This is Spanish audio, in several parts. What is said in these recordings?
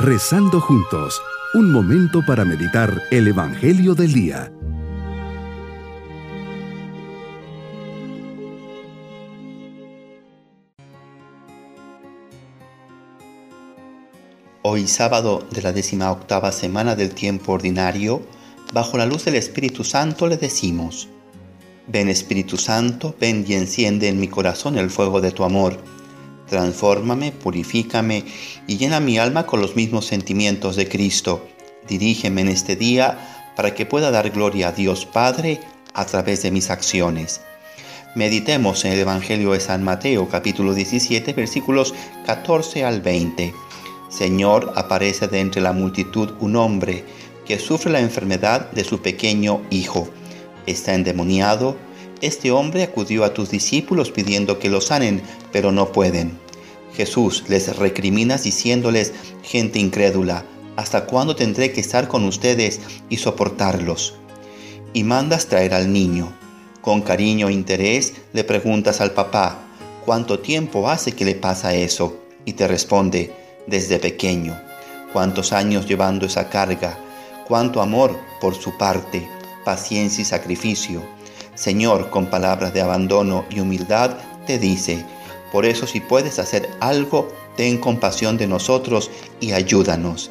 Rezando juntos, un momento para meditar el Evangelio del Día. Hoy sábado de la décima octava semana del tiempo ordinario, bajo la luz del Espíritu Santo le decimos, Ven Espíritu Santo, ven y enciende en mi corazón el fuego de tu amor Transfórmame, purifícame y llena mi alma con los mismos sentimientos de Cristo. Dirígeme en este día para que pueda dar gloria a Dios Padre a través de mis acciones. Meditemos en el Evangelio de San Mateo capítulo 17 versículos 14 al 20. Señor, aparece de entre la multitud un hombre que sufre la enfermedad de su pequeño hijo. Está endemoniado este hombre acudió a tus discípulos pidiendo que lo sanen, pero no pueden. Jesús les recrimina diciéndoles, gente incrédula, ¿hasta cuándo tendré que estar con ustedes y soportarlos? Y mandas traer al niño. Con cariño e interés le preguntas al papá, ¿cuánto tiempo hace que le pasa eso? Y te responde, desde pequeño. ¿Cuántos años llevando esa carga? ¿Cuánto amor por su parte? Paciencia y sacrificio Señor, con palabras de abandono y humildad, te dice, por eso si puedes hacer algo, ten compasión de nosotros y ayúdanos.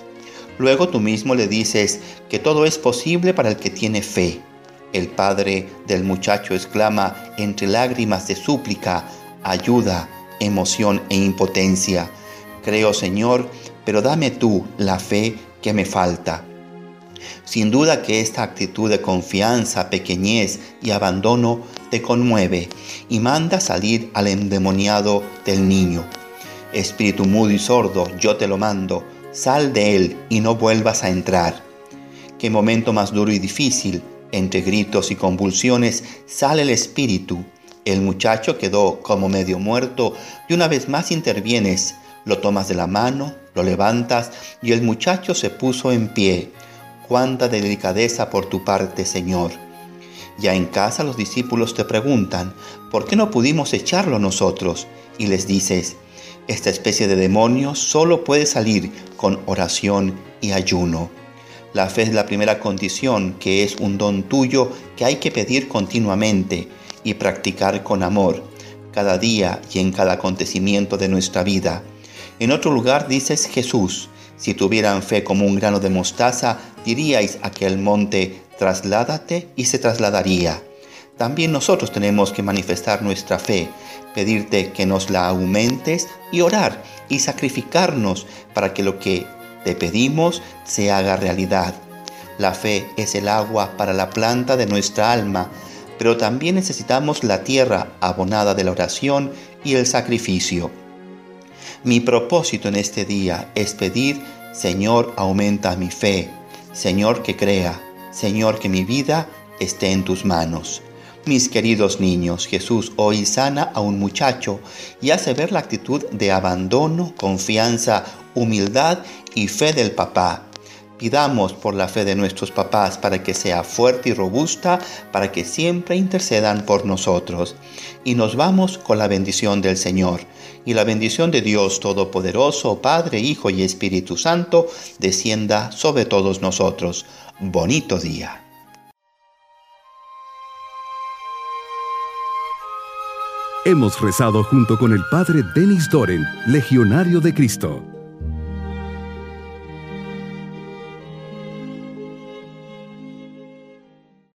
Luego tú mismo le dices que todo es posible para el que tiene fe. El padre del muchacho exclama entre lágrimas de súplica, ayuda, emoción e impotencia. Creo, Señor, pero dame tú la fe que me falta. Sin duda que esta actitud de confianza, pequeñez y abandono te conmueve y manda salir al endemoniado del niño. Espíritu mudo y sordo, yo te lo mando, sal de él y no vuelvas a entrar. Qué momento más duro y difícil, entre gritos y convulsiones, sale el espíritu. El muchacho quedó como medio muerto y una vez más intervienes, lo tomas de la mano, lo levantas y el muchacho se puso en pie cuánta delicadeza por tu parte, Señor. Ya en casa los discípulos te preguntan, ¿por qué no pudimos echarlo nosotros? Y les dices, esta especie de demonio solo puede salir con oración y ayuno. La fe es la primera condición, que es un don tuyo que hay que pedir continuamente y practicar con amor, cada día y en cada acontecimiento de nuestra vida. En otro lugar dices Jesús, si tuvieran fe como un grano de mostaza, diríais a aquel monte, trasládate y se trasladaría. También nosotros tenemos que manifestar nuestra fe, pedirte que nos la aumentes y orar y sacrificarnos para que lo que te pedimos se haga realidad. La fe es el agua para la planta de nuestra alma, pero también necesitamos la tierra abonada de la oración y el sacrificio. Mi propósito en este día es pedir, Señor, aumenta mi fe, Señor, que crea, Señor, que mi vida esté en tus manos. Mis queridos niños, Jesús hoy sana a un muchacho y hace ver la actitud de abandono, confianza, humildad y fe del papá Pidamos por la fe de nuestros papás para que sea fuerte y robusta, para que siempre intercedan por nosotros. Y nos vamos con la bendición del Señor. Y la bendición de Dios Todopoderoso, Padre, Hijo y Espíritu Santo, descienda sobre todos nosotros. Bonito día. Hemos rezado junto con el Padre Denis Doren, Legionario de Cristo.